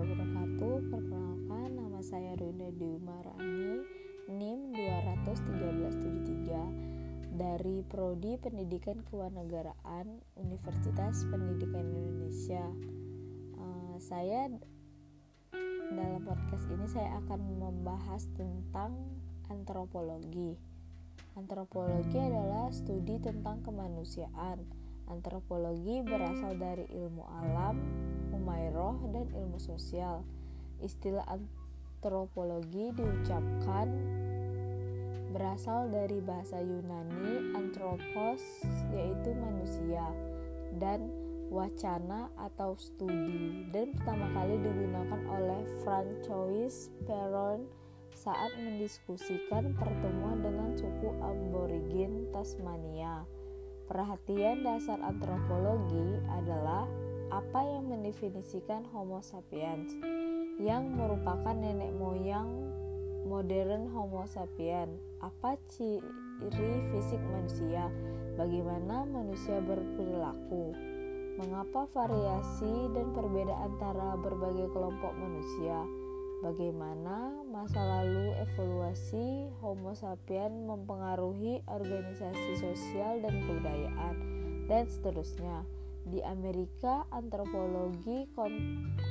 wabarakatuh. Perkenalkan nama saya Runda Dumarani, NIM 21373 dari Prodi Pendidikan Kewarganegaraan Universitas Pendidikan Indonesia. Uh, saya dalam podcast ini saya akan membahas tentang antropologi. Antropologi adalah studi tentang kemanusiaan. Antropologi berasal dari ilmu alam humairoh, dan ilmu sosial. Istilah antropologi diucapkan berasal dari bahasa Yunani anthropos yaitu manusia dan wacana atau studi dan pertama kali digunakan oleh Francois Peron saat mendiskusikan pertemuan dengan suku aborigin Tasmania. Perhatian dasar antropologi adalah apa yang mendefinisikan Homo sapiens yang merupakan nenek moyang modern Homo sapiens. Apa ciri fisik manusia? Bagaimana manusia berperilaku? Mengapa variasi dan perbedaan antara berbagai kelompok manusia? Bagaimana masa lalu evaluasi Homo sapiens mempengaruhi organisasi sosial dan kebudayaan, dan seterusnya. Di Amerika, antropologi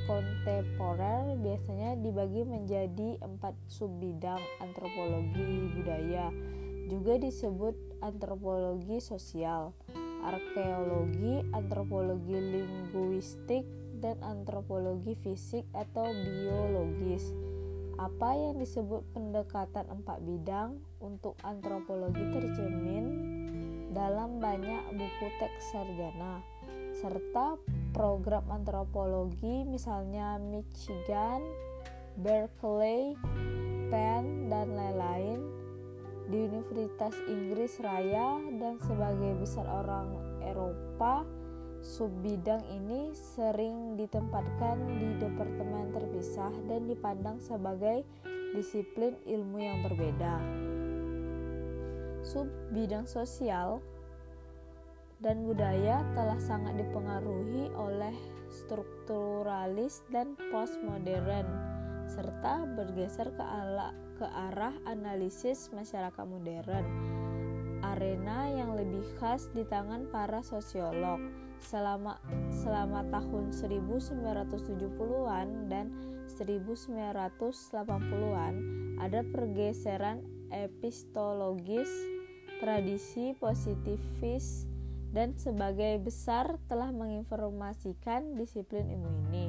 kontemporer biasanya dibagi menjadi empat subbidang antropologi budaya, juga disebut antropologi sosial arkeologi, antropologi linguistik, dan antropologi fisik atau biologis. Apa yang disebut pendekatan empat bidang untuk antropologi tercermin dalam banyak buku teks sarjana, serta program antropologi misalnya Michigan, Berkeley, Penn, dan lain-lain di Universitas Inggris Raya dan sebagai besar orang Eropa, subbidang ini sering ditempatkan di departemen terpisah dan dipandang sebagai disiplin ilmu yang berbeda. Subbidang sosial dan budaya telah sangat dipengaruhi oleh strukturalis dan postmodern serta bergeser ke ala ke arah analisis masyarakat modern, arena yang lebih khas di tangan para sosiolog. Selama selama tahun 1970-an dan 1980-an ada pergeseran epistologis, tradisi positivis dan sebagai besar telah menginformasikan disiplin ilmu ini.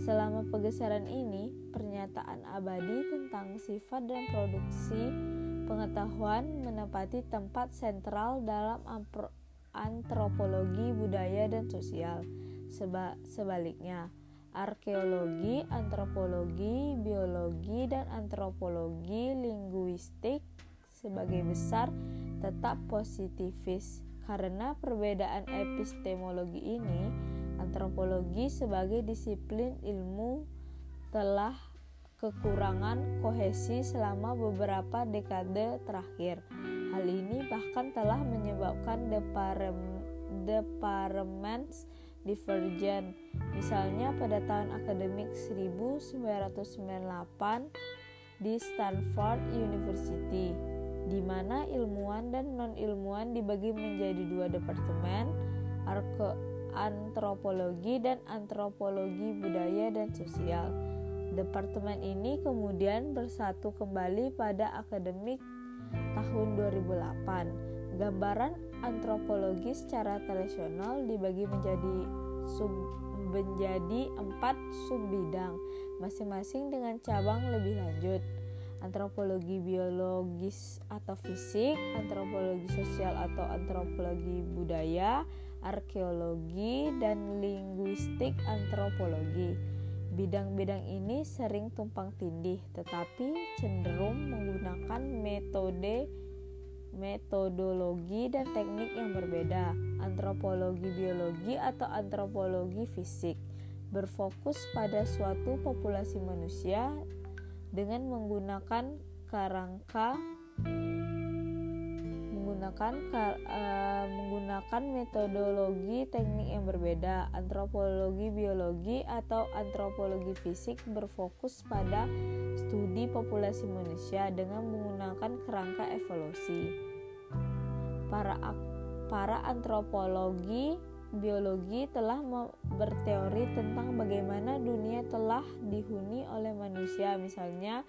Selama pergeseran ini, pernyataan abadi tentang sifat dan produksi pengetahuan menempati tempat sentral dalam antropologi budaya dan sosial. Seba sebaliknya, arkeologi, antropologi, biologi, dan antropologi linguistik sebagai besar tetap positivis karena perbedaan epistemologi ini Antropologi sebagai disiplin ilmu telah kekurangan kohesi selama beberapa dekade terakhir. Hal ini bahkan telah menyebabkan departemen divergen. Misalnya pada tahun akademik 1998 di Stanford University, di mana ilmuwan dan non-ilmuwan dibagi menjadi dua departemen, antropologi dan antropologi budaya dan sosial. Departemen ini kemudian bersatu kembali pada akademik tahun 2008. Gambaran antropologi secara tradisional dibagi menjadi sub menjadi empat subbidang, masing-masing dengan cabang lebih lanjut antropologi biologis atau fisik, antropologi sosial atau antropologi budaya, arkeologi, dan linguistik antropologi. Bidang-bidang ini sering tumpang tindih, tetapi cenderung menggunakan metode metodologi dan teknik yang berbeda. Antropologi biologi atau antropologi fisik berfokus pada suatu populasi manusia dengan menggunakan kerangka menggunakan uh, menggunakan metodologi teknik yang berbeda. Antropologi biologi atau antropologi fisik berfokus pada studi populasi manusia dengan menggunakan kerangka evolusi. Para para antropologi biologi telah berteori tentang bagaimana dunia telah dihuni oleh manusia, misalnya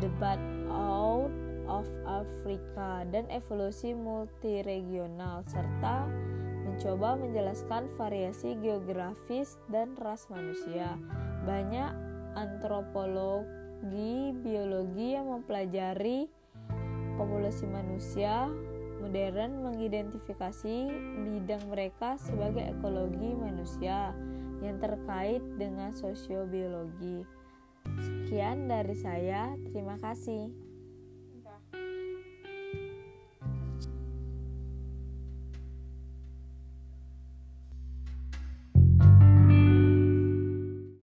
The Bad Out of Africa dan evolusi multiregional serta mencoba menjelaskan variasi geografis dan ras manusia. Banyak antropologi biologi yang mempelajari populasi manusia modern mengidentifikasi bidang mereka sebagai ekologi manusia yang terkait dengan sosiobiologi. Sekian dari saya, terima kasih.